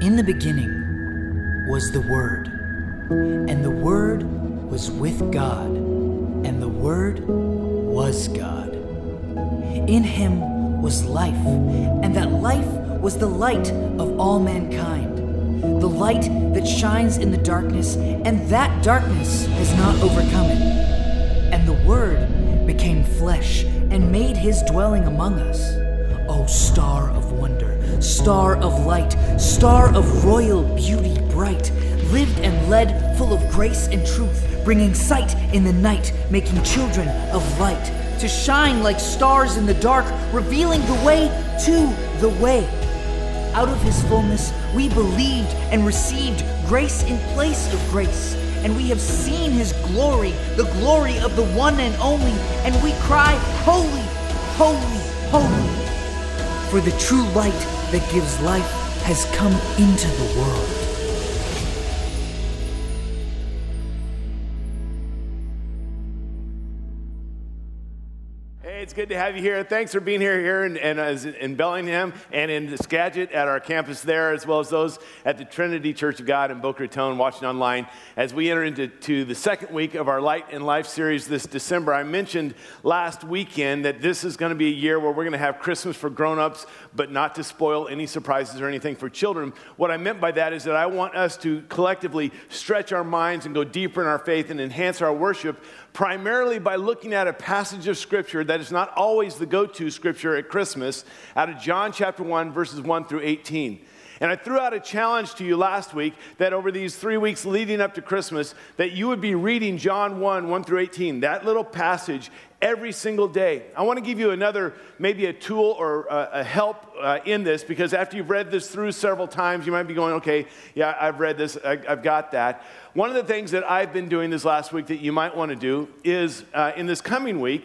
In the beginning was the Word, and the Word was with God, and the Word was God. In him was life, and that life was the light of all mankind. The light that shines in the darkness, and that darkness has not overcome it. And the Word became flesh and made his dwelling among us. O star star of light, star of royal beauty bright, lived and led full of grace and truth, bringing sight in the night, making children of light, to shine like stars in the dark, revealing the way to the way. Out of his fullness, we believed and received grace in place of grace. And we have seen his glory, the glory of the one and only, and we cry, Holy, holy, holy. For the true light that gives life has come into the world. Good to have you here. Thanks for being here here in, in, in Bellingham and in Skagit at our campus there, as well as those at the Trinity Church of God in Boca Raton watching online. As we enter into to the second week of our Light and Life series this December, I mentioned last weekend that this is going to be a year where we're going to have Christmas for grown-ups, but not to spoil any surprises or anything for children. What I meant by that is that I want us to collectively stretch our minds and go deeper in our faith and enhance our worship primarily by looking at a passage of scripture that is not always the go to scripture at Christmas out of John chapter 1, verses 1 through 18. And I threw out a challenge to you last week that over these three weeks leading up to Christmas, that you would be reading John 1, 1 through 18, that little passage every single day. I want to give you another, maybe a tool or a, help uh, in this because after you've read this through several times, you might be going, okay, yeah, I've read this, I, have got that. One of the things that I've been doing this last week that you might want to do is uh, in this coming week,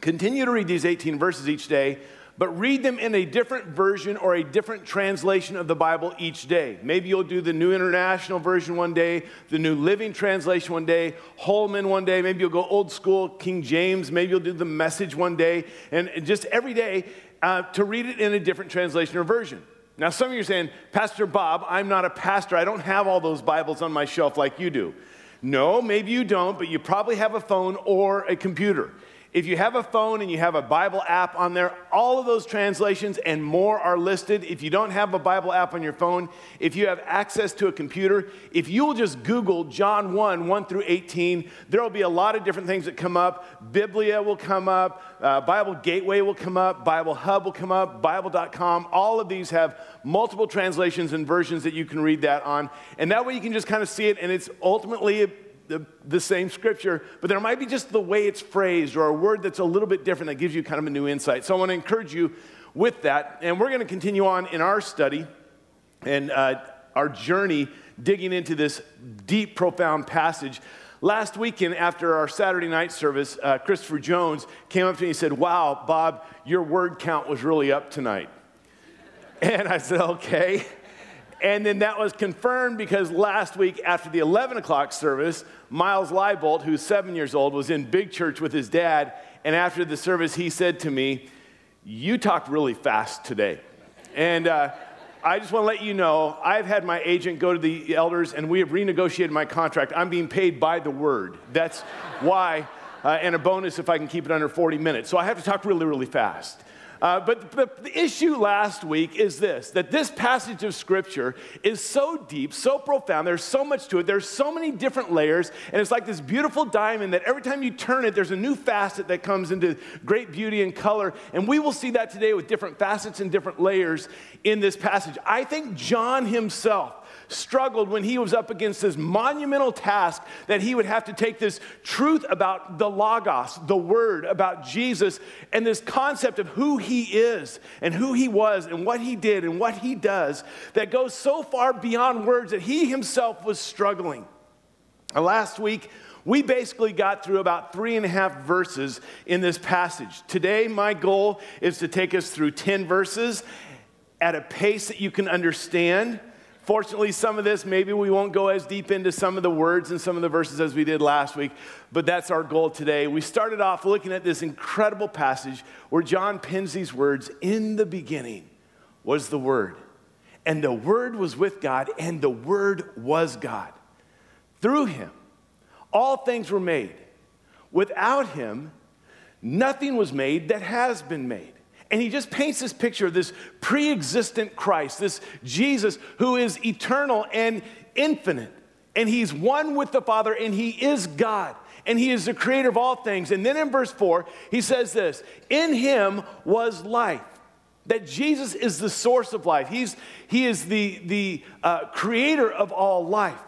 continue to read these 18 verses each day but read them in a different version or a different translation of the Bible each day. Maybe you'll do the New International Version one day, the New Living Translation one day, Holman one day, maybe you'll go old school King James, maybe you'll do the message one day, and just every day uh, to read it in a different translation or version. Now, some of you are saying, Pastor Bob, I'm not a pastor. I don't have all those Bibles on my shelf like you do. No, maybe you don't, but you probably have a phone or a computer. If you have a phone and you have a Bible app on there, all of those translations and more are listed. If you don't have a Bible app on your phone, if you have access to a computer, if you will just Google John 1, 1 through 18, there will be a lot of different things that come up. Biblia will come up, uh, Bible Gateway will come up, Bible Hub will come up, Bible.com. All of these have multiple translations and versions that you can read that on. And that way you can just kind of see it, and it's ultimately the, the same scripture, but there might be just the way it's phrased or a word that's a little bit different that gives you kind of a new insight. So I want to encourage you with that. And we're going to continue on in our study and uh, our journey digging into this deep, profound passage. Last weekend, after our Saturday night service, uh, Christopher Jones came up to me and said, Wow, Bob, your word count was really up tonight. And I said, Okay. And then that was confirmed because last week after the 11 o'clock service, Miles Leibolt, who's seven years old, was in big church with his dad. And after the service, he said to me, You talked really fast today. And uh, I just want to let you know I've had my agent go to the elders and we have renegotiated my contract. I'm being paid by the word. That's why, uh, and a bonus if I can keep it under 40 minutes. So I have to talk really, really fast. Uh, but, but the issue last week is this that this passage of scripture is so deep, so profound. There's so much to it. There's so many different layers. And it's like this beautiful diamond that every time you turn it, there's a new facet that comes into great beauty and color. And we will see that today with different facets and different layers in this passage. I think John himself struggled when he was up against this monumental task that he would have to take this truth about the Logos, the Word, about Jesus, and this concept of who he is and who he was and what he did and what he does that goes so far beyond words that he himself was struggling. And last week, we basically got through about three and a half verses in this passage. Today, my goal is to take us through 10 verses at a pace that you can understand Fortunately, some of this, maybe we won't go as deep into some of the words and some of the verses as we did last week, but that's our goal today. We started off looking at this incredible passage where John pins these words In the beginning was the Word, and the Word was with God, and the Word was God. Through him, all things were made. Without him, nothing was made that has been made. And he just paints this picture of this pre existent Christ, this Jesus who is eternal and infinite. And he's one with the Father, and he is God, and he is the creator of all things. And then in verse 4, he says this In him was life. That Jesus is the source of life. He's, he is the, the uh, creator of all life.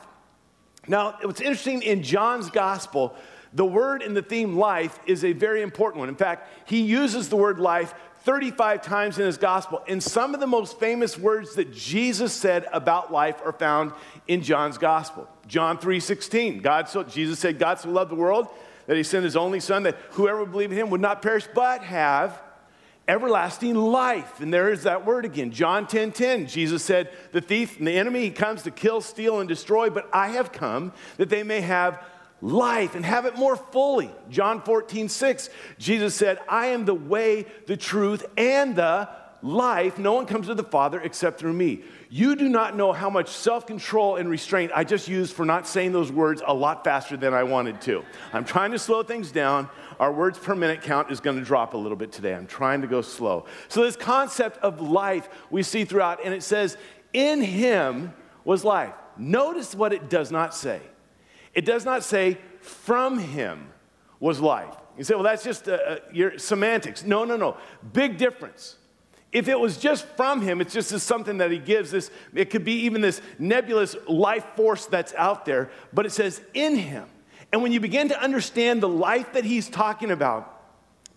Now, what's interesting in John's gospel, the word in the theme life is a very important one. In fact, he uses the word life 35 times in his gospel. And some of the most famous words that Jesus said about life are found in John's gospel. John 3:16. God so Jesus said, God so loved the world that he sent his only son that whoever would believe in him would not perish but have everlasting life. And there is that word again. John 10 10, Jesus said, The thief and the enemy, he comes to kill, steal, and destroy, but I have come that they may have life and have it more fully. John 14 6, Jesus said, I am the way, the truth, and the life. No one comes to the Father except through me. You do not know how much self control and restraint I just used for not saying those words a lot faster than I wanted to. I'm trying to slow things down. Our words per minute count is going to drop a little bit today. I'm trying to go slow. So, this concept of life we see throughout, and it says, In him was life. Notice what it does not say. It does not say, From him was life. You say, Well, that's just uh, uh your semantics. No, no, no. Big difference. If it was just from him, it's just something that he gives. This, it could be even this nebulous life force that's out there, but it says in him. And when you begin to understand the life that he's talking about,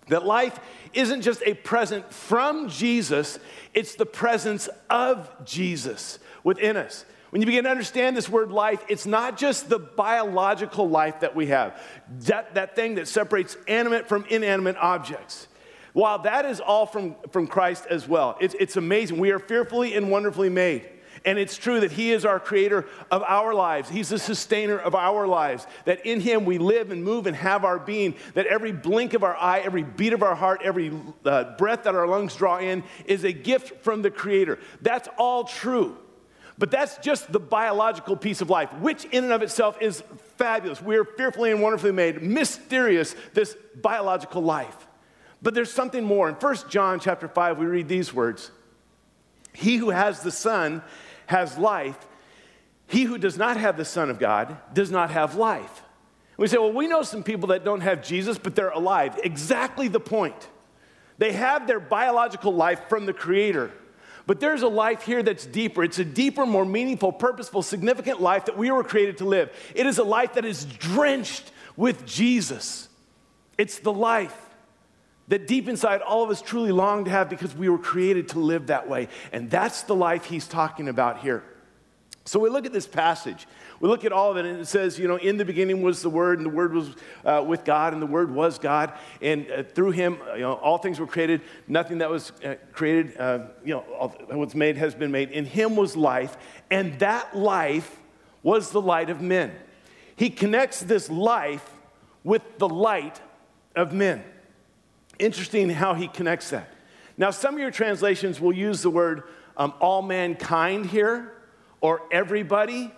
that life isn't just a present from Jesus, it's the presence of Jesus within us. When you begin to understand this word life, it's not just the biological life that we have, that, that thing that separates animate from inanimate objects. While that is all from, from Christ as well, it's, it's amazing. We are fearfully and wonderfully made. And it's true that He is our creator of our lives. He's the sustainer of our lives. That in Him we live and move and have our being. That every blink of our eye, every beat of our heart, every uh, breath that our lungs draw in is a gift from the Creator. That's all true. But that's just the biological piece of life, which in and of itself is fabulous. We are fearfully and wonderfully made, mysterious, this biological life. But there's something more. In 1 John chapter 5, we read these words He who has the Son has life. He who does not have the Son of God does not have life. We say, well, we know some people that don't have Jesus, but they're alive. Exactly the point. They have their biological life from the Creator. But there's a life here that's deeper. It's a deeper, more meaningful, purposeful, significant life that we were created to live. It is a life that is drenched with Jesus. It's the life that deep inside all of us truly long to have because we were created to live that way. And that's the life he's talking about here. So we look at this passage. We look at all of it, and it says, you know, in the beginning was the Word, and the Word was uh, with God, and the Word was God, and uh, through Him, you know, all things were created. Nothing that was uh, created, uh, you know, what's made has been made. In Him was life, and that life was the light of men. He connects this life with the light of men. Interesting how he connects that. Now, some of your translations will use the word um, all mankind here, or everybody,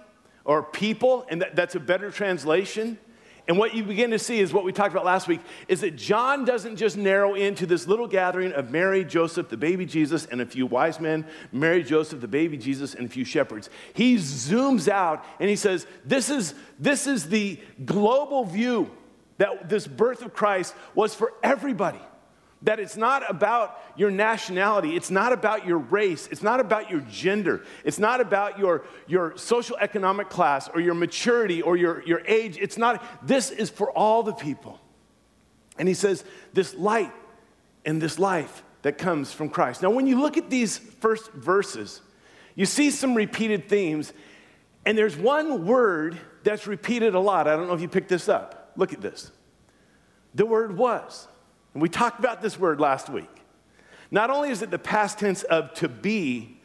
or people, and that, that's a better translation. And what you begin to see is what we talked about last week is that John doesn't just narrow into this little gathering of Mary, Joseph, the baby Jesus, and a few wise men, Mary, Joseph, the baby Jesus, and a few shepherds. He zooms out and he says, This is, this is the global view that this birth of Christ was for everybody. That it's not about your nationality, it's not about your race, it's not about your gender, it's not about your, your social economic class or your maturity or your, your age. It's not, this is for all the people. And he says, this light and this life that comes from Christ. Now, when you look at these first verses, you see some repeated themes, and there's one word that's repeated a lot. I don't know if you picked this up. Look at this. The word was. And we talked about this word last week. Not only is it the past tense of to be,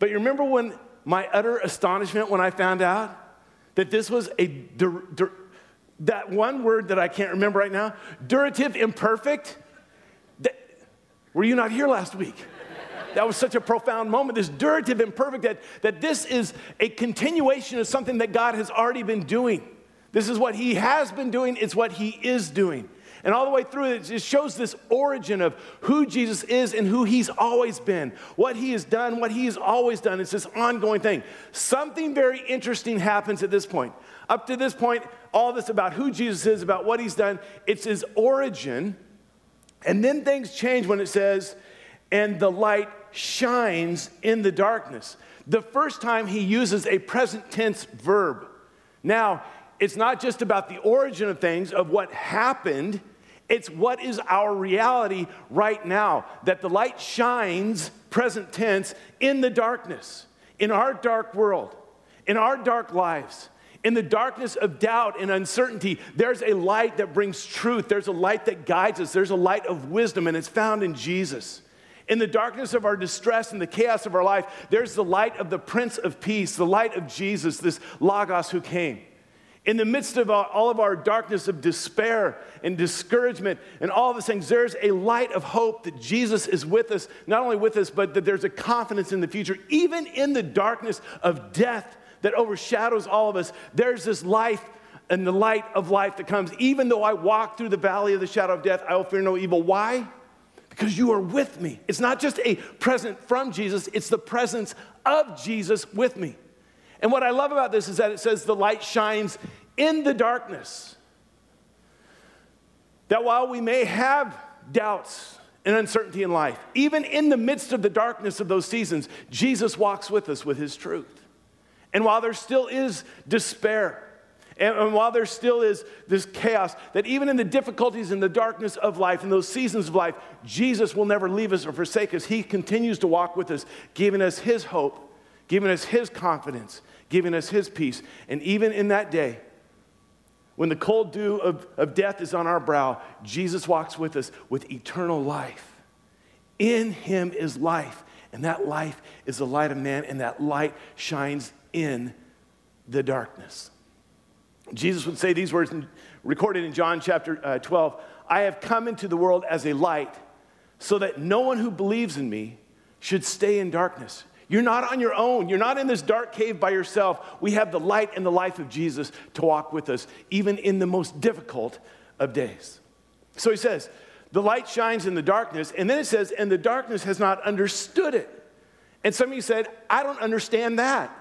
but you remember when my utter astonishment when I found out that this was a, dur, dur, that one word that I can't remember right now, durative imperfect? That, were you not here last week? That was such a profound moment. This durative imperfect, that, that this is a continuation of something that God has already been doing. This is what He has been doing, it's what He is doing. And all the way through it, it shows this origin of who Jesus is and who he's always been, what he has done, what he has always done. It's this ongoing thing. Something very interesting happens at this point. Up to this point, all this about who Jesus is, about what he's done, it's his origin. And then things change when it says, and the light shines in the darkness. The first time he uses a present tense verb. Now, it's not just about the origin of things, of what happened, it's what is our reality right now that the light shines, present tense, in the darkness, in our dark world, in our dark lives. In the darkness of doubt and uncertainty, there's a light that brings truth. There's a light that guides us. There's a light of wisdom, and it's found in Jesus. In the darkness of our distress and the chaos of our life, there's the light of the Prince of Peace, the light of Jesus, this Logos who came. In the midst of all of our darkness of despair and discouragement and all these things, there's a light of hope that Jesus is with us, not only with us, but that there's a confidence in the future. Even in the darkness of death that overshadows all of us, there's this life and the light of life that comes. Even though I walk through the valley of the shadow of death, I will fear no evil. Why? Because you are with me. It's not just a present from Jesus, it's the presence of Jesus with me. And what I love about this is that it says the light shines in the darkness. That while we may have doubts and uncertainty in life, even in the midst of the darkness of those seasons, Jesus walks with us with his truth. And while there still is despair, and, while there still is this chaos, that even in the difficulties and the darkness of life, in those seasons of life, Jesus will never leave us or forsake us. He continues to walk with us, giving us his hope, giving us his confidence, giving us his peace. And even in that day, when the cold dew of, of death is on our brow, Jesus walks with us with eternal life. In him is life, and that life is the light of man, and that light shines in the darkness. Jesus would say these words in, recorded in John chapter uh, 12 I have come into the world as a light so that no one who believes in me should stay in darkness. You're not on your own. You're not in this dark cave by yourself. We have the light and the life of Jesus to walk with us, even in the most difficult of days. So he says, the light shines in the darkness, and then it says, and the darkness has not understood it. And some of you said, I don't understand that.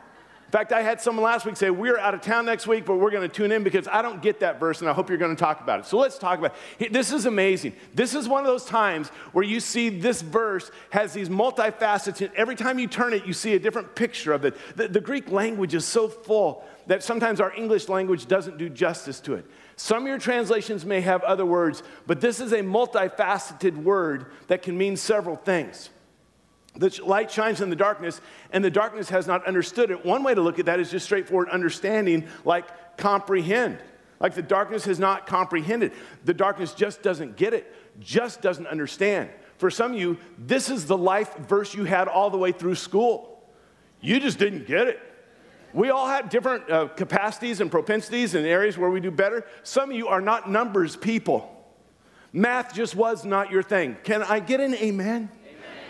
Fact, I had someone last week say, We're out of town next week, but we're going to tune in because I don't get that verse and I hope you're going to talk about it. So let's talk about it. This is amazing. This is one of those times where you see this verse has these multifacets. And every time you turn it, you see a different picture of it. The, the Greek language is so full that sometimes our English language doesn't do justice to it. Some of your translations may have other words, but this is a multifaceted word that can mean several things. The light shines in the darkness, and the darkness has not understood it. One way to look at that is just straightforward understanding, like comprehend. Like the darkness has not comprehended. The darkness just doesn't get it, just doesn't understand. For some of you, this is the life verse you had all the way through school. You just didn't get it. We all have different uh, capacities and propensities and areas where we do better. Some of you are not numbers people. Math just was not your thing. Can I get an amen?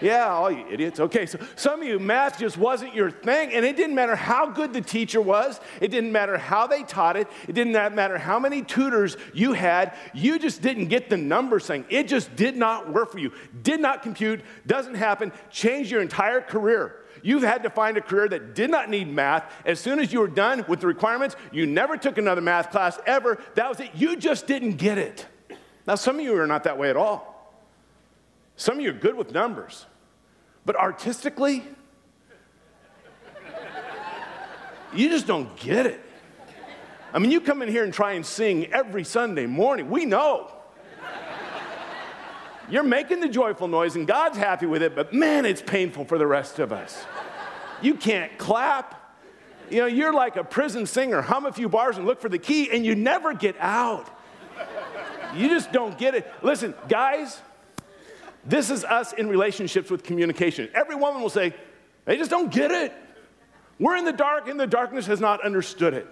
Yeah, all you idiots. Okay, so some of you, math just wasn't your thing, and it didn't matter how good the teacher was, it didn't matter how they taught it, it didn't matter how many tutors you had, you just didn't get the numbers thing. It just did not work for you, did not compute, doesn't happen, changed your entire career. You've had to find a career that did not need math. As soon as you were done with the requirements, you never took another math class ever. That was it. You just didn't get it. Now, some of you are not that way at all. Some of you are good with numbers, but artistically, you just don't get it. I mean, you come in here and try and sing every Sunday morning. We know. You're making the joyful noise, and God's happy with it, but man, it's painful for the rest of us. You can't clap. You know, you're like a prison singer, hum a few bars and look for the key, and you never get out. You just don't get it. Listen, guys, this is us in relationships with communication. Every woman will say, they just don't get it. We're in the dark, and the darkness has not understood it.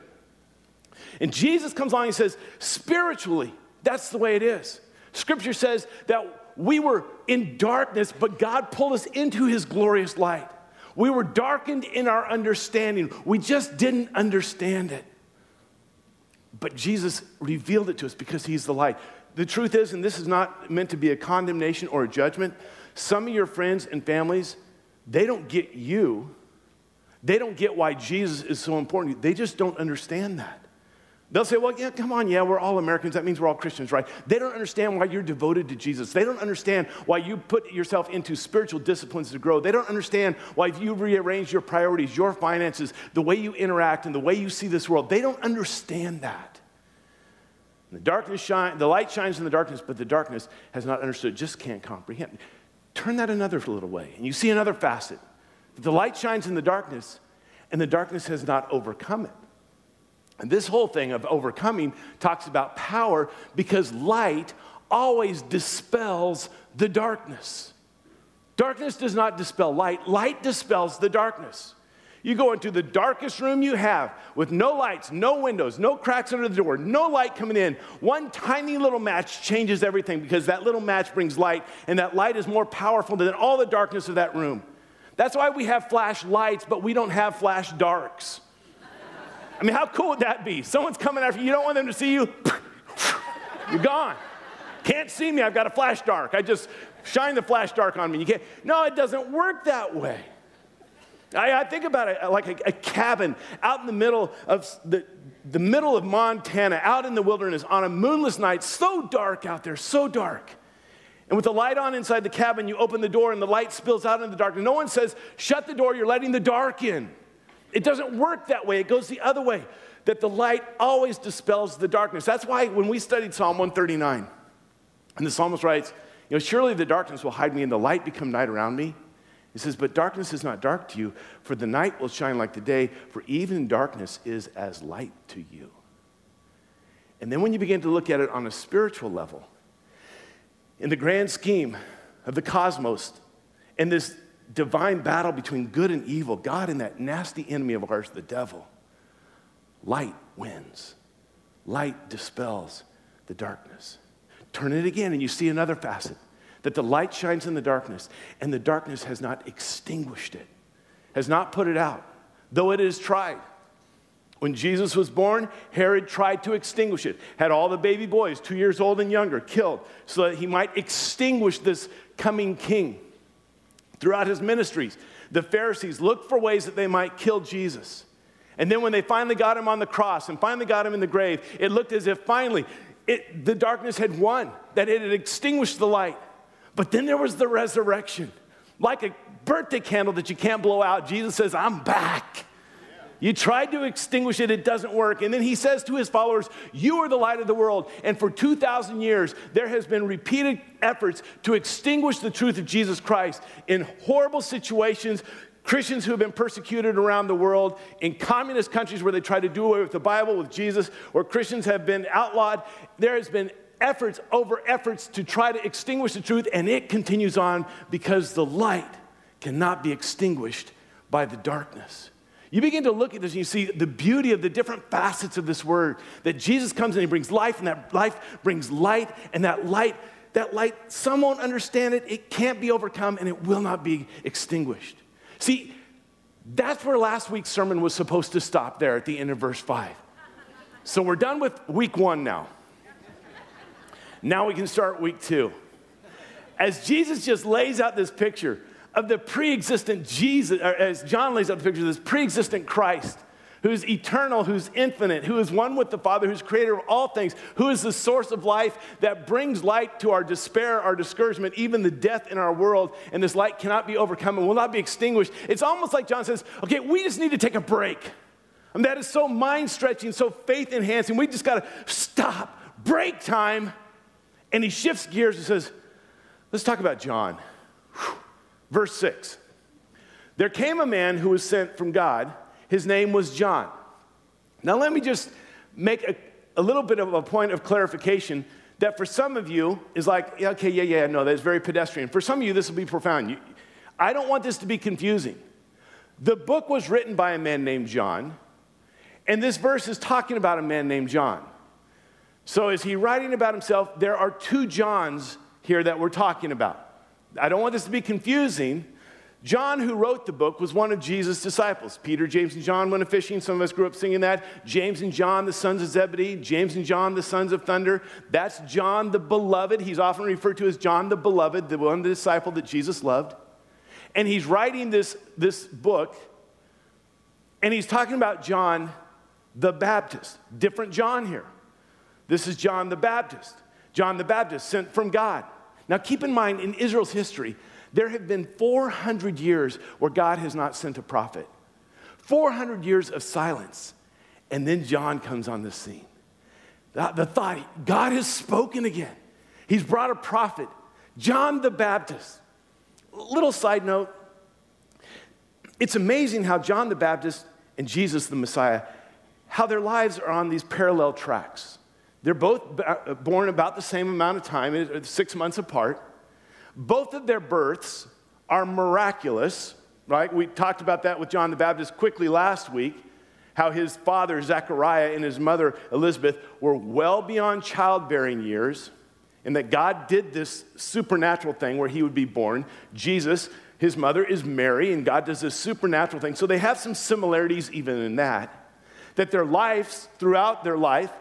And Jesus comes along and says, spiritually, that's the way it is. Scripture says that we were in darkness, but God pulled us into his glorious light. We were darkened in our understanding. We just didn't understand it. But Jesus revealed it to us because he's the light. The truth is, and this is not meant to be a condemnation or a judgment, some of your friends and families, they don't get you. They don't get why Jesus is so important. They just don't understand that. They'll say, well, yeah, come on, yeah, we're all Americans. That means we're all Christians, right? They don't understand why you're devoted to Jesus. They don't understand why you put yourself into spiritual disciplines to grow. They don't understand why you rearrange your priorities, your finances, the way you interact, and the way you see this world. They don't understand that. The darkness shine, the light shines in the darkness, but the darkness has not understood, just can't comprehend. Turn that another little way, and you see another facet. The light shines in the darkness, and the darkness has not overcome it. And this whole thing of overcoming talks about power because light always dispels the darkness. Darkness does not dispel light, light dispels the darkness. You go into the darkest room you have with no lights, no windows, no cracks under the door, no light coming in. One tiny little match changes everything because that little match brings light, and that light is more powerful than all the darkness of that room. That's why we have flash lights, but we don't have flash darks. I mean, how cool would that be? Someone's coming after you, you don't want them to see you, you're gone. Can't see me, I've got a flash dark. I just shine the flash dark on me. You can't. No, it doesn't work that way. I, I think about it like a, a, cabin out in the middle of the, the middle of Montana, out in the wilderness on a moonless night, so dark out there, so dark. And with the light on inside the cabin, you open the door and the light spills out into the dark. And no one says, shut the door, you're letting the dark in. It doesn't work that way, it goes the other way. That the light always dispels the darkness. That's why when we studied Psalm 139, and the psalmist writes, You know, surely the darkness will hide me and the light become night around me. He says, But darkness is not dark to you, for the night will shine like the day, for even darkness is as light to you. And then when you begin to look at it on a spiritual level, in the grand scheme of the cosmos, in this divine battle between good and evil, God and that nasty enemy of ours, the devil, light wins. Light dispels the darkness. Turn it again, and you see another facet that the light shines in the darkness, and the darkness has not extinguished it, has not put it out, though it is tried. When Jesus was born, Herod tried to extinguish it, had all the baby boys, two years old and younger, killed so that he might extinguish this coming king. Throughout his ministries, the Pharisees looked for ways that they might kill Jesus. And then when they finally got him on the cross and finally got him in the grave, it looked as if finally it, the darkness had won, that it had extinguished the light. But then there was the resurrection. Like a birthday candle that you can't blow out, Jesus says, I'm back. You tried to extinguish it, it doesn't work. And then he says to his followers, You are the light of the world. And for 2,000 years, there has been repeated efforts to extinguish the truth of Jesus Christ in horrible situations. Christians who have been persecuted around the world, in communist countries where they try to do away with the Bible, with Jesus, where Christians have been outlawed, there has been efforts over efforts to try to extinguish the truth, and it continues on because the light cannot be extinguished by the darkness. You begin to look at this and you see the beauty of the different facets of this word that Jesus comes and he brings life, and that life brings light, and that light, that light, some won't understand it, it can't be overcome, and it will not be extinguished. See, that's where last week's sermon was supposed to stop there at the end of verse 5. So we're done with week one now. Now we can start week two. As Jesus just lays out this picture, of the pre existent Jesus, as John lays out the picture of this pre existent Christ, who's eternal, who's infinite, who is one with the Father, who's creator of all things, who is the source of life that brings light to our despair, our discouragement, even the death in our world. And this light cannot be overcome and will not be extinguished. It's almost like John says, okay, we just need to take a break. And that is so mind stretching, so faith enhancing. We just got to stop, break time. And he shifts gears and says, let's talk about John. Verse 6 There came a man who was sent from God. His name was John. Now, let me just make a, a little bit of a point of clarification that for some of you is like, okay, yeah, yeah, no, that's very pedestrian. For some of you, this will be profound. You, I don't want this to be confusing. The book was written by a man named John, and this verse is talking about a man named John. So, is he writing about himself? There are two Johns here that we're talking about. I don't want this to be confusing. John, who wrote the book, was one of Jesus' disciples. Peter, James, and John went a fishing. Some of us grew up singing that. James and John, the sons of Zebedee. James and John, the sons of thunder. That's John the beloved. He's often referred to as John the beloved, the one the disciple that Jesus loved. And he's writing this, this book, and he's talking about John the Baptist. Different John here. This is John the Baptist. John the Baptist, sent from God. Now, keep in mind, in Israel's history, there have been 400 years where God has not sent a prophet, 400 years of silence. And then John comes on the scene. The, the thought, God has spoken again. He's brought a prophet, John the Baptist. Little side note it's amazing how John the Baptist and Jesus the Messiah, how their lives are on these parallel tracks. They're both uh, born about the same amount of time, six months apart. Both of their births are miraculous, right? We talked about that with John the Baptist quickly last week, how his father, Zechariah, and his mother, Elizabeth, were well beyond childbearing years, and that God did this supernatural thing where he would be born. Jesus, his mother, is Mary, and God does this supernatural thing. So they have some similarities even in that. That their lives, throughout their life,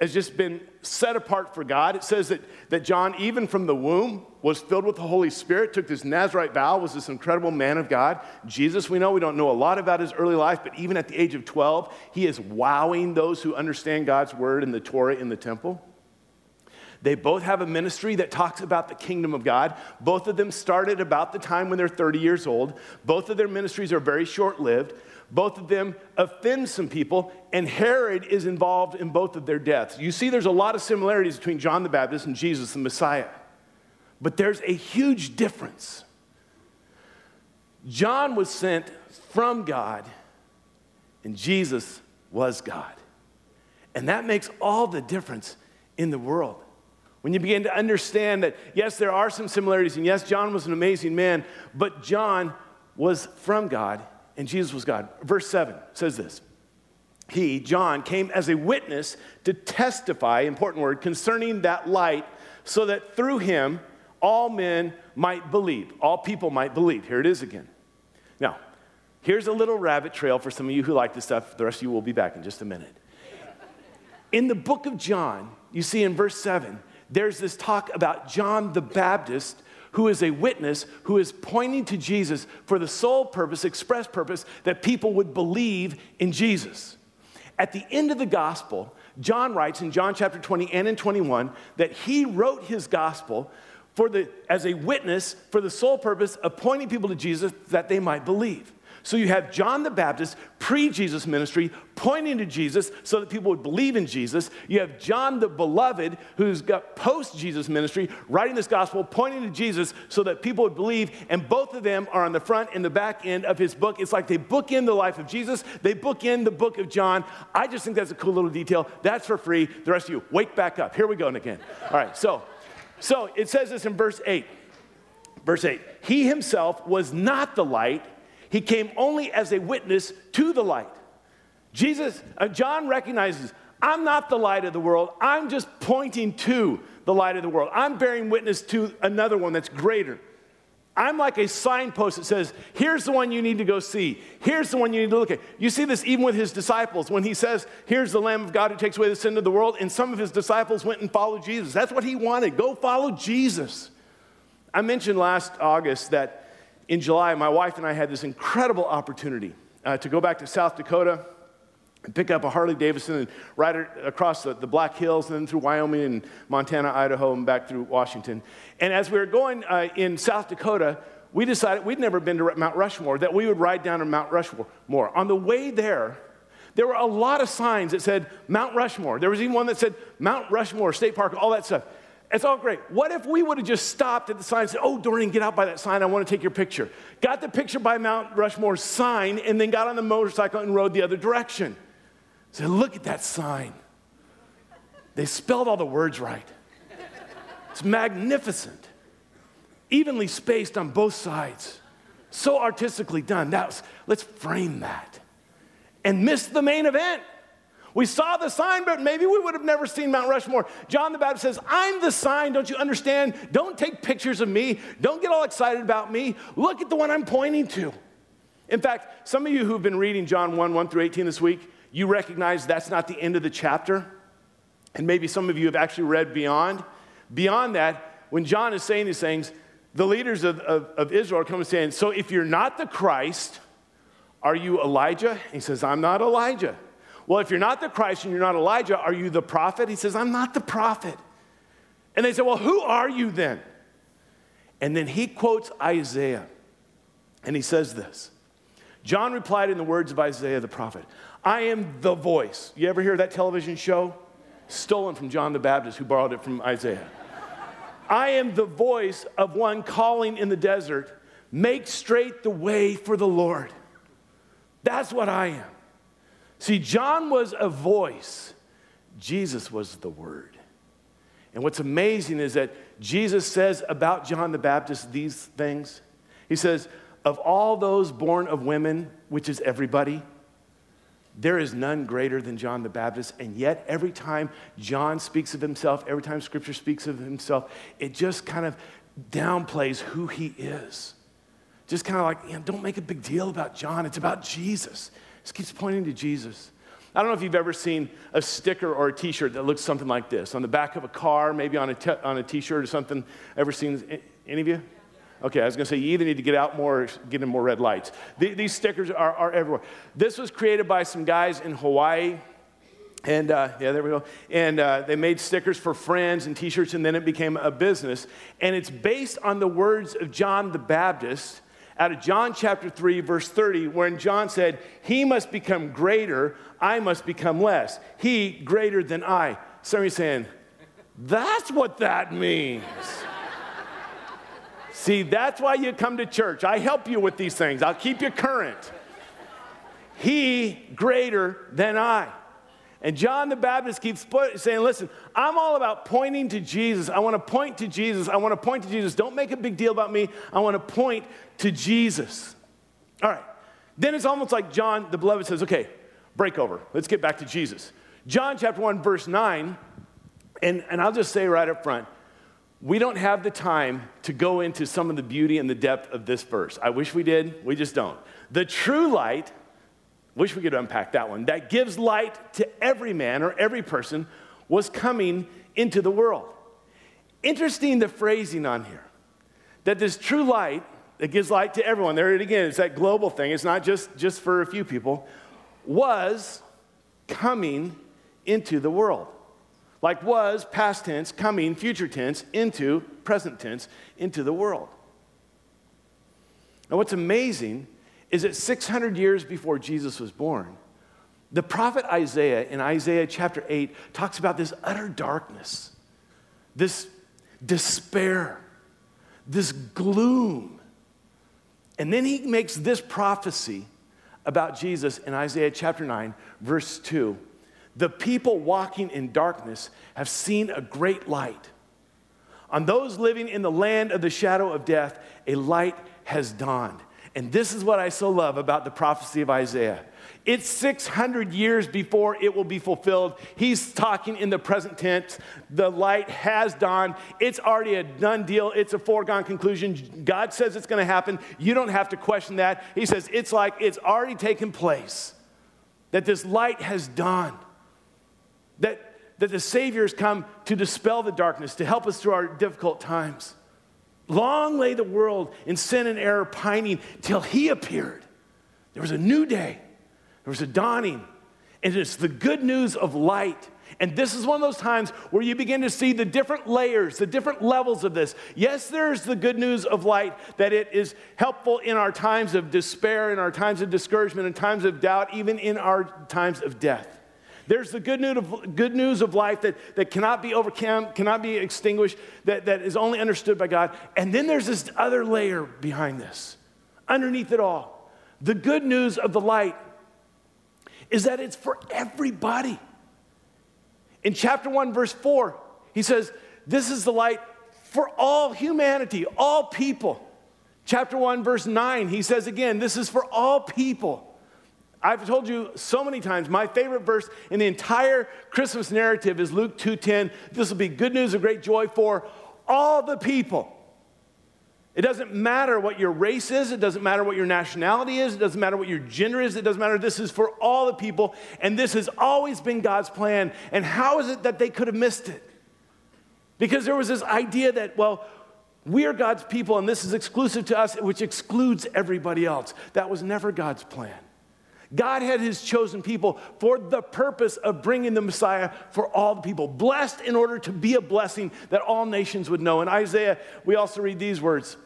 has just been set apart for God. It says that, that John, even from the womb, was filled with the Holy Spirit, took this Nazarite vow, was this incredible man of God. Jesus, we know, we don't know a lot about his early life, but even at the age of 12, he is wowing those who understand God's word in the Torah in the temple. They both have a ministry that talks about the kingdom of God. Both of them started about the time when they're 30 years old. Both of their ministries are very short lived. Both of them offend some people, and Herod is involved in both of their deaths. You see, there's a lot of similarities between John the Baptist and Jesus the Messiah, but there's a huge difference. John was sent from God, and Jesus was God. And that makes all the difference in the world. When you begin to understand that, yes, there are some similarities, and yes, John was an amazing man, but John was from God and Jesus was God. Verse 7 says this He, John, came as a witness to testify, important word, concerning that light, so that through him all men might believe, all people might believe. Here it is again. Now, here's a little rabbit trail for some of you who like this stuff. The rest of you will be back in just a minute. In the book of John, you see in verse 7, there's this talk about John the Baptist who is a witness, who is pointing to Jesus for the sole purpose, express purpose, that people would believe in Jesus. At the end of the gospel, John writes in John chapter 20 and in 21 that he wrote his gospel for the, as a witness for the sole purpose of pointing people to Jesus that they might believe. So you have John the Baptist, pre Jesus ministry, pointing to Jesus so that people would believe in Jesus. You have John the Beloved, who's got post Jesus ministry, writing this gospel, pointing to Jesus so that people would believe. And both of them are on the front and the back end of his book. It's like they book in the life of Jesus, they book in the book of John. I just think that's a cool little detail. That's for free. The rest of you, wake back up. Here we go again. All right, so, so it says this in verse 8. Verse 8, he himself was not the light he came only as a witness to the light. Jesus, uh, John recognizes, I'm not the light of the world. I'm just pointing to the light of the world. I'm bearing witness to another one that's greater. I'm like a signpost that says, here's the one you need to go see. Here's the one you need to look at. You see this even with his disciples when he says, here's the Lamb of God who takes away the sin of the world. And some of his disciples went and followed Jesus. That's what he wanted. Go follow Jesus. I mentioned last August that in July, my wife and I had this incredible opportunity uh, to go back to South Dakota and pick up a Harley Davidson and ride it across the, the, Black Hills and then through Wyoming and Montana, Idaho, and back through Washington. And as we were going uh, in South Dakota, we decided we'd never been to Mount Rushmore, that we would ride down to Mount Rushmore. On the way there, there were a lot of signs that said Mount Rushmore. There was even one that said Mount Rushmore State Park, all that stuff. It's all great. What if we would have just stopped at the sign and said, Oh, Dorian, get out by that sign. I want to take your picture. Got the picture by Mount Rushmore's sign and then got on the motorcycle and rode the other direction. Said, Look at that sign. They spelled all the words right. It's magnificent, evenly spaced on both sides. So artistically done. That was, let's frame that. And miss the main event. We saw the sign, but maybe we would have never seen Mount Rushmore. John the Baptist says, I'm the sign, don't you understand? Don't take pictures of me. Don't get all excited about me. Look at the one I'm pointing to. In fact, some of you who've been reading John 1 1 through 18 this week, you recognize that's not the end of the chapter. And maybe some of you have actually read beyond. Beyond that, when John is saying these things, the leaders of, of, of Israel are coming saying, So if you're not the Christ, are you Elijah? He says, I'm not Elijah. Well, if you're not the Christ and you're not Elijah, are you the prophet? He says, I'm not the prophet. And they say, Well, who are you then? And then he quotes Isaiah. And he says this John replied in the words of Isaiah the prophet I am the voice. You ever hear that television show? Stolen from John the Baptist, who borrowed it from Isaiah. I am the voice of one calling in the desert, make straight the way for the Lord. That's what I am. See, John was a voice, Jesus was the word. And what's amazing is that Jesus says about John the Baptist these things. He says, Of all those born of women, which is everybody, there is none greater than John the Baptist. And yet, every time John speaks of himself, every time scripture speaks of himself, it just kind of downplays who he is. Just kind of like, don't make a big deal about John. It's about Jesus. Just keeps pointing to Jesus. I don't know if you've ever seen a sticker or a t shirt that looks something like this on the back of a car, maybe on a t- on a t shirt or something. Ever seen any of you? Okay, I was to say you either need to get out more or get in more red lights. these stickers are, are everywhere. This was created by some guys in Hawaii. And uh, yeah, there we go. And uh, they made stickers for friends and t shirts, and then it became a business. And it's based on the words of John the Baptist out of John chapter 3, verse 30, when John said, He must become greater, I must become less. He greater than I. Some of saying, That's what that means. See, that's why you come to church. I help you with these things, I'll keep you current. He greater than I. And John the Baptist keeps saying, Listen, I'm all about pointing to Jesus. I want to point to Jesus. I want to point to Jesus. Don't make a big deal about me. I want to point to Jesus. All right. Then it's almost like John the Beloved says, Okay, break over. Let's get back to Jesus. John chapter 1, verse 9, and, and I'll just say right up front we don't have the time to go into some of the beauty and the depth of this verse. I wish we did, we just don't. The true light, wish we could unpack that one, that gives light to every man or every person was coming into the world. Interesting the phrasing on here that this true light that gives light to everyone, there it again, it's that global thing, it's not just, just for a few people, was coming into the world. Like was, past tense, coming, future tense, into, present tense, into the world. Now, what's amazing is that 600 years before Jesus was born, the prophet Isaiah in Isaiah chapter 8 talks about this utter darkness, this despair, this gloom. And then he makes this prophecy about Jesus in Isaiah chapter 9, verse 2. The people walking in darkness have seen a great light. On those living in the land of the shadow of death, a light has dawned. And this is what I so love about the prophecy of Isaiah. It's 600 years before it will be fulfilled. He's talking in the present tense. The light has dawned. It's already a done deal. It's a foregone conclusion. God says it's going to happen. You don't have to question that. He says it's like it's already taken place, that this light has dawned that, that the Savior has come to dispel the darkness, to help us through our difficult times. Long lay the world in sin and error pining till He appeared. There was a new day, there was a dawning, and it's the good news of light. And this is one of those times where you begin to see the different layers, the different levels of this. Yes, there's the good news of light that it is helpful in our times of despair, in our times of discouragement, in times of doubt, even in our times of death. There's the good news of, good news of life that, that cannot be overcome, cannot be extinguished, that, that is only understood by God. And then there's this other layer behind this, underneath it all. The good news of the light is that it's for everybody. In chapter 1, verse 4, he says, This is the light for all humanity, all people. Chapter 1, verse 9, he says again, This is for all people. I've told you so many times, my favorite verse in the entire Christmas narrative is Luke 2:10. This will be good news of great joy for all the people. It doesn't matter what your race is, it doesn't matter what your nationality is, it doesn't matter what your gender is, it doesn't matter. This is for all the people, and this has always been God's plan. And how is it that they could have missed it? Because there was this idea that, well, we are God's people and this is exclusive to us, which excludes everybody else. That was never God's plan. God had his chosen people for the purpose of bringing the Messiah for all the people, blessed in order to be a blessing that all nations would know. In Isaiah, we also read these words.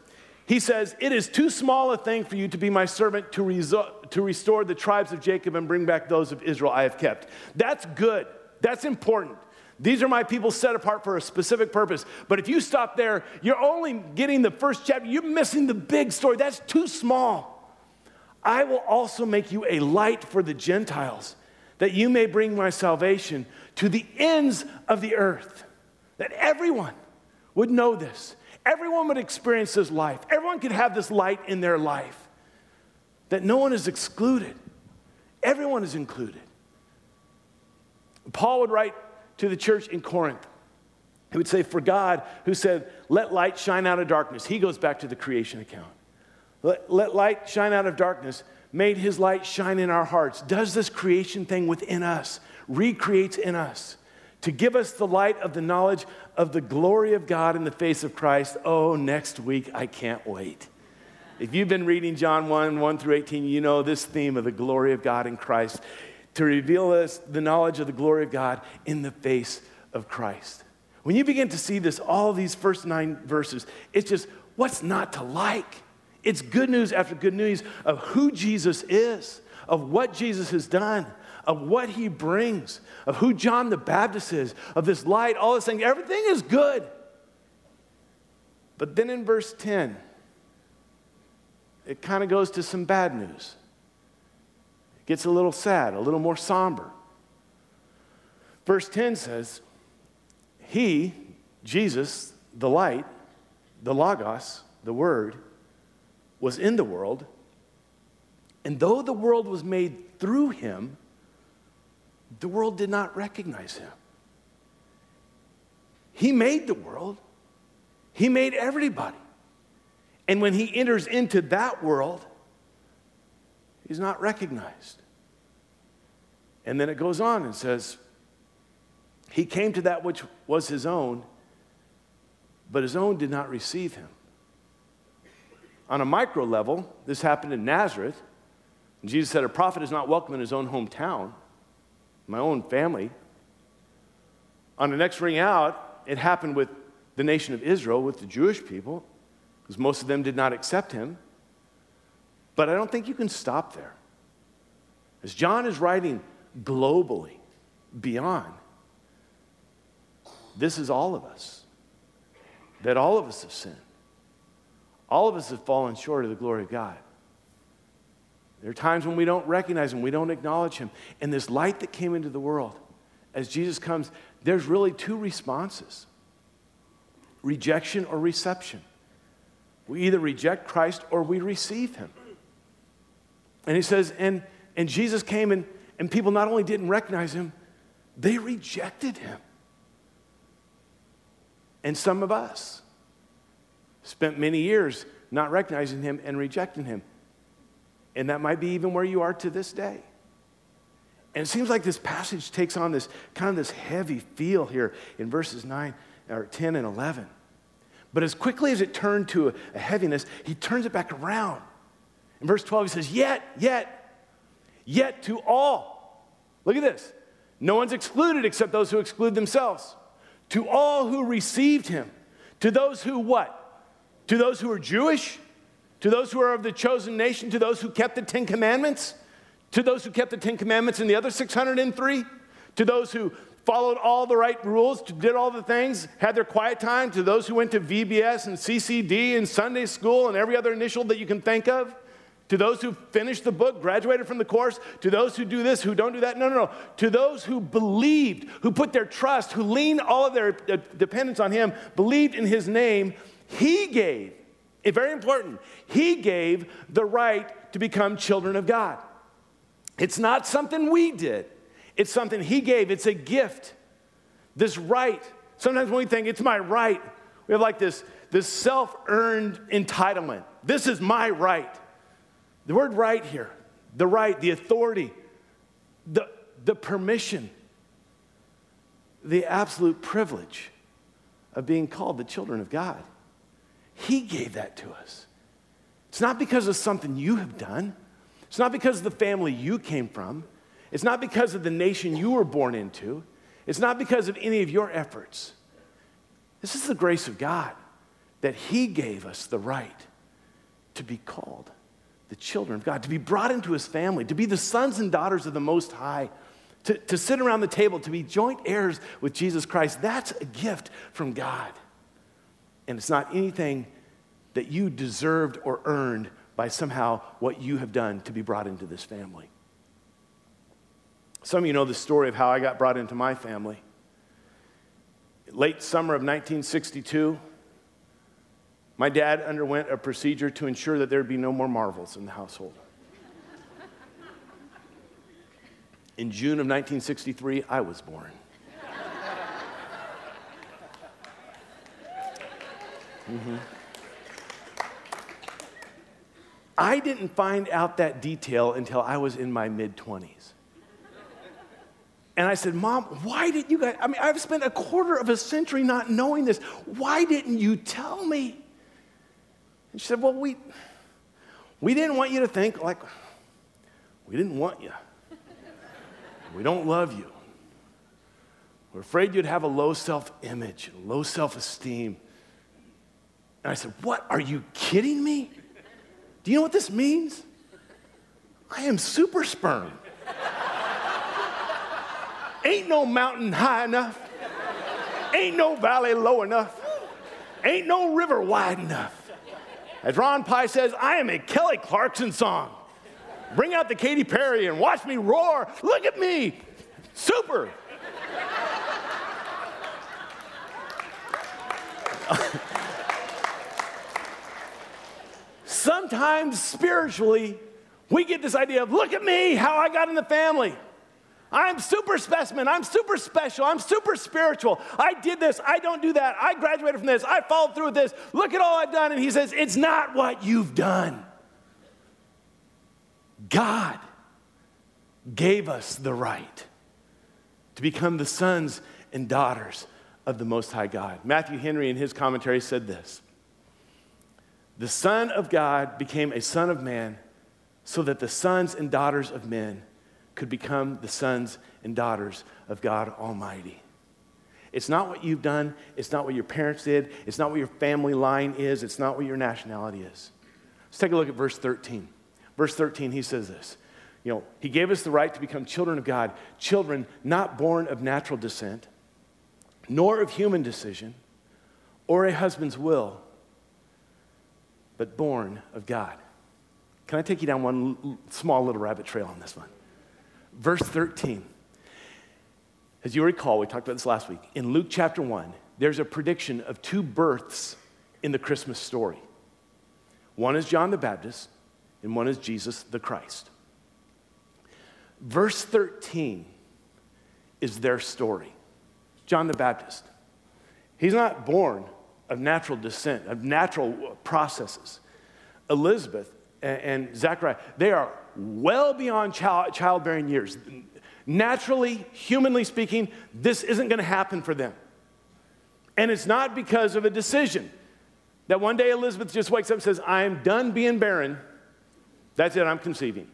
He says, It is too small a thing for you to be my servant to, reso- to restore the tribes of Jacob and bring back those of Israel I have kept. That's good. That's important. These are my people set apart for a specific purpose. But if you stop there, you're only getting the first chapter. You're missing the big story. That's too small. I will also make you a light for the Gentiles, that you may bring my salvation to the ends of the earth. That everyone would know this. Everyone would experience this life. Everyone could have this light in their life. That no one is excluded, everyone is included. Paul would write to the church in Corinth. He would say, For God, who said, Let light shine out of darkness, he goes back to the creation account. Let, let light shine out of darkness, made his light shine in our hearts, does this creation thing within us, recreates in us to give us the light of the knowledge of the glory of God in the face of Christ. Oh, next week, I can't wait. If you've been reading John 1 1 through 18, you know this theme of the glory of God in Christ to reveal us the knowledge of the glory of God in the face of Christ. When you begin to see this, all these first nine verses, it's just what's not to like? It's good news after good news of who Jesus is, of what Jesus has done, of what he brings, of who John the Baptist is, of this light, all this thing. Everything is good. But then in verse 10, it kind of goes to some bad news It gets a little sad, a little more somber. Verse 10 says, He, Jesus, the light, the Logos, the Word, was in the world, and though the world was made through him, the world did not recognize him. He made the world, He made everybody. And when He enters into that world, he's not recognized. And then it goes on and says, He came to that which was his own, but his own did not receive him. On a micro level, this happened in Nazareth. And Jesus said, A prophet is not welcome in his own hometown, my own family. On the next ring out, it happened with the nation of Israel, with the Jewish people, because most of them did not accept him. But I don't think you can stop there. As John is writing globally, beyond, this is all of us. That all of us have sinned. All of us have fallen short of the glory of God. There are times when we don't recognize Him, we don't acknowledge Him. And this light that came into the world, as Jesus comes, there's really two responses rejection or reception. We either reject Christ or we receive Him. And he says, and, and Jesus came and, and people not only didn't recognize him, they rejected him. And some of us spent many years not recognizing him and rejecting him. And that might be even where you are to this day. And it seems like this passage takes on this kind of this heavy feel here in verses 9 or 10 and 11. But as quickly as it turned to a, heaviness, he turns it back around in verse 12, he says, Yet, yet, yet to all. Look at this. No one's excluded except those who exclude themselves. To all who received him. To those who what? To those who are Jewish? To those who are of the chosen nation? To those who kept the Ten Commandments? To those who kept the Ten Commandments and the other 603? To those who followed all the right rules, did all the things, had their quiet time? To those who went to VBS and CCD and Sunday school and every other initial that you can think of? To those who finished the book, graduated from the course, to those who do this, who don't do that. No, no, no. To those who believed, who put their trust, who leaned all of their uh, dependence on Him, believed in His name, He gave, eh, very important, He gave the right to become children of God. It's not something we did, it's something He gave. It's a gift. This right. Sometimes when we think it's my right, we have like this, this self earned entitlement. This is my right. The word right here, the right, the authority, the, the permission, the absolute privilege of being called the children of God. He gave that to us. It's not because of something you have done. It's not because of the family you came from. It's not because of the nation you were born into. It's not because of any of your efforts. This is the grace of God that He gave us the right to be called the children of God, to be brought into His family, to be the sons and daughters of the Most High, to, to sit around the table, to be joint heirs with Jesus Christ. That's a gift from God. And it's not anything that you deserved or earned by somehow what you have done to be brought into this family. Some of you know the story of how I got brought into my family. Late summer of 1962, my dad underwent a procedure to ensure that there'd be no more marvels in the household. In June of 1963, I was born. Mm-hmm. I didn't find out that detail until I was in my mid 20s. And I said, Mom, why didn't you guys? I mean, I've spent a quarter of a century not knowing this. Why didn't you tell me? And she said, Well, we, we didn't want you to think like, we didn't want you. We don't love you. We're afraid you'd have a low self image, low self esteem. And I said, What? Are you kidding me? Do you know what this means? I am super sperm. Ain't no mountain high enough. Ain't no valley low enough. Ain't no river wide enough. As Ron Pye says, I am a Kelly Clarkson song. Bring out the Katy Perry and watch me roar. Look at me. Super. Sometimes spiritually, we get this idea of look at me, how I got in the family. I'm super specimen. I'm super special. I'm super spiritual. I did this. I don't do that. I graduated from this. I followed through with this. Look at all I've done. And he says, It's not what you've done. God gave us the right to become the sons and daughters of the Most High God. Matthew Henry, in his commentary, said this The Son of God became a Son of Man so that the sons and daughters of men could become the sons and daughters of God Almighty. It's not what you've done, it's not what your parents did, it's not what your family line is, it's not what your nationality is. Let's take a look at verse 13. Verse 13, he says this. You know, he gave us the right to become children of God, children not born of natural descent, nor of human decision, or a husband's will, but born of God. Can I take you down one small little rabbit trail on this one? Verse 13. As you recall, we talked about this last week. In Luke chapter 1, there's a prediction of two births in the Christmas story. One is John the Baptist, and one is Jesus the Christ. Verse 13 is their story. John the Baptist. He's not born of natural descent, of natural processes. Elizabeth and Zachariah—they are well beyond child, childbearing years. Naturally, humanly speaking, this isn't going to happen for them. And it's not because of a decision that one day Elizabeth just wakes up and says, I am done being barren. That's it, I'm conceiving.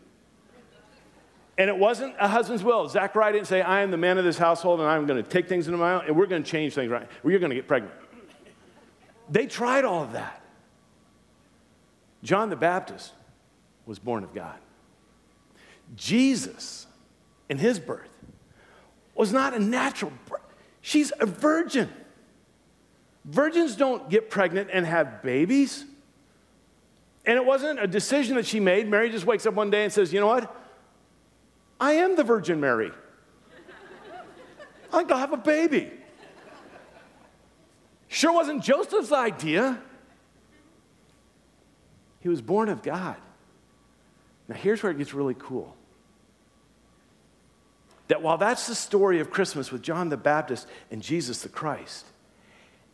And it wasn't a husband's will. Zachariah didn't say, I am the man of this household and I'm going to take things into my own and we're going to change things right. Well, you're going to get pregnant. They tried all of that. John the Baptist was born of God. Jesus, in his birth, was not a natural, birth. she's a virgin. Virgins don't get pregnant and have babies. And it wasn't a decision that she made. Mary just wakes up one day and says, You know what? I am the Virgin Mary. I'm gonna have a baby. Sure wasn't Joseph's idea. He was born of God. Now, here's where it gets really cool. that while that's the story of Christmas with John the Baptist and Jesus the Christ,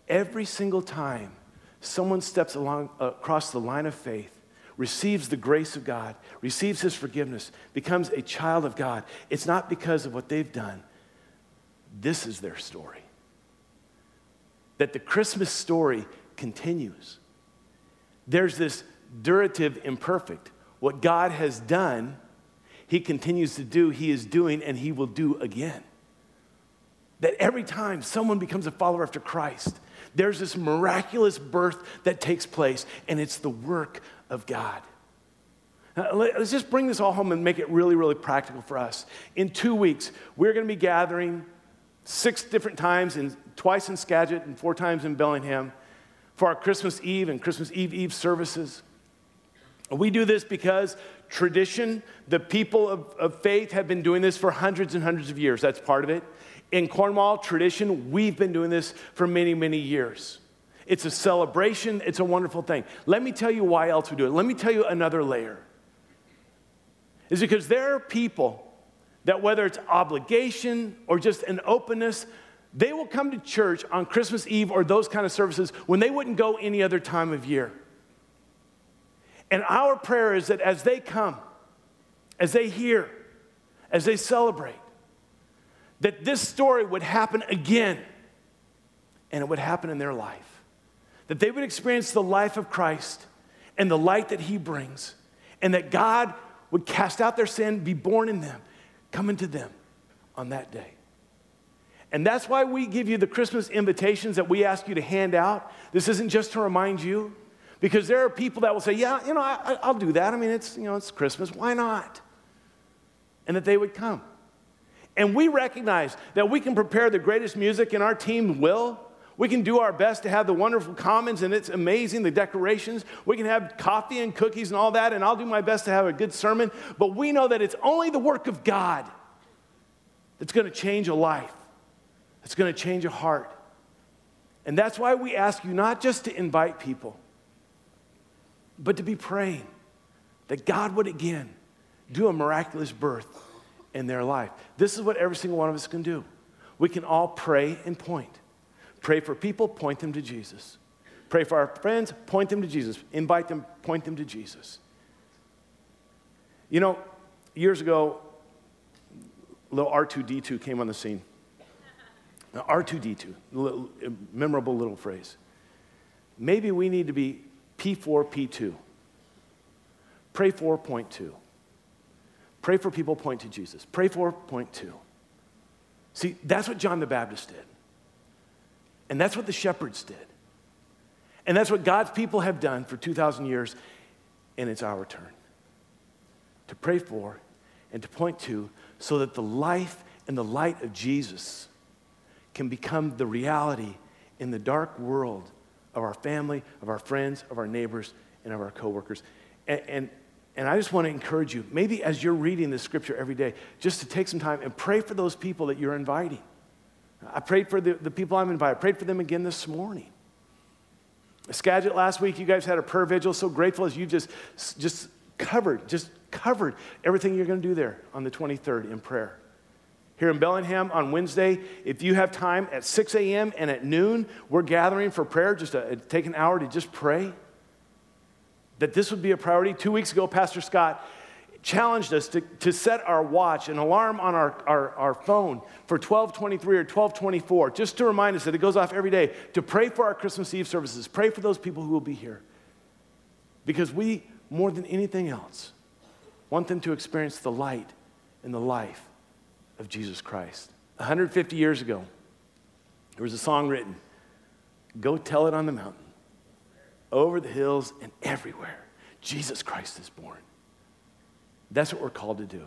every single time someone steps along, across the line of faith, receives the grace of God, receives his forgiveness, becomes a child of God, it's not because of what they've done. This is their story. That the Christmas story continues. There's this durative imperfect. What God has done, he continues to do, he is doing, and he will do again. That every time someone becomes a follower after Christ, there's this miraculous birth that takes place, and it's the work of God. Now, let's just bring this all home and make it really, really practical for us. In two weeks, we're going to be gathering six different times, and twice in Skagit and four times in Bellingham, for our Christmas Eve and Christmas Eve Eve services. We do this because tradition, the people of, of faith have been doing this for hundreds and hundreds of years. That's part of it. In Cornwall, tradition, we've been doing this for many, many years. It's a celebration, it's a wonderful thing. Let me tell you why else we do it. Let me tell you another layer. Is because there are people that, whether it's obligation or just an openness, they will come to church on Christmas Eve or those kind of services when they wouldn't go any other time of year. And our prayer is that as they come, as they hear, as they celebrate, that this story would happen again and it would happen in their life. That they would experience the life of Christ and the light that He brings, and that God would cast out their sin, be born in them, come into them on that day. And that's why we give you the Christmas invitations that we ask you to hand out. This isn't just to remind you, because there are people that will say, Yeah, you know, I, will do that. I mean, it's, you know, it's Christmas. Why not? And that they would come. And we recognize that we can prepare the greatest music, and our team will. We can do our best to have the wonderful commons, and it's amazing, the decorations. We can have coffee and cookies and all that, and I'll do my best to have a good sermon. But we know that it's only the work of God that's going to change a life, that's going to change a heart. And that's why we ask you not just to invite people, but to be praying that God would again do a miraculous birth in their life. This is what every single one of us can do. We can all pray and point. Pray for people, point them to Jesus. Pray for our friends, point them to Jesus. Invite them, point them to Jesus. You know, years ago, little R2D2 came on the scene. Now, R2D2, little, memorable little phrase. Maybe we need to be P4P2. Pray for point two. Pray for people, point to Jesus. Pray for, two. See, that's what John the Baptist did. And that's what the shepherds did. And that's what God's people have done for 2,000 years. And it's our turn to pray for and to point to so that the life and the light of Jesus can become the reality in the dark world of our family, of our friends, of our neighbors, and of our coworkers. And, and, and I just want to encourage you, maybe as you're reading this scripture every day, just to take some time and pray for those people that you're inviting. I prayed for the, the people I'm inviting. I prayed for them again this morning. Skagit last week, you guys had a prayer vigil. So grateful as you just, just covered, just covered everything you're going to do there on the 23rd in prayer. Here in Bellingham on Wednesday, if you have time at 6 a.m. and at noon, we're gathering for prayer, just to take an hour to just pray that this would be a priority. Two weeks ago, Pastor Scott challenged us to, to set our watch, an alarm on our, our, our phone for 1223 or 1224, just to remind us that it goes off every day, to pray for our Christmas Eve services, pray for those people who will be here. Because we, more than anything else, want them to experience the light and the life of Jesus Christ. 150 years ago, there was a song written Go tell it on the mountain over the hills and everywhere. Jesus Christ is born. That's what we're called to do.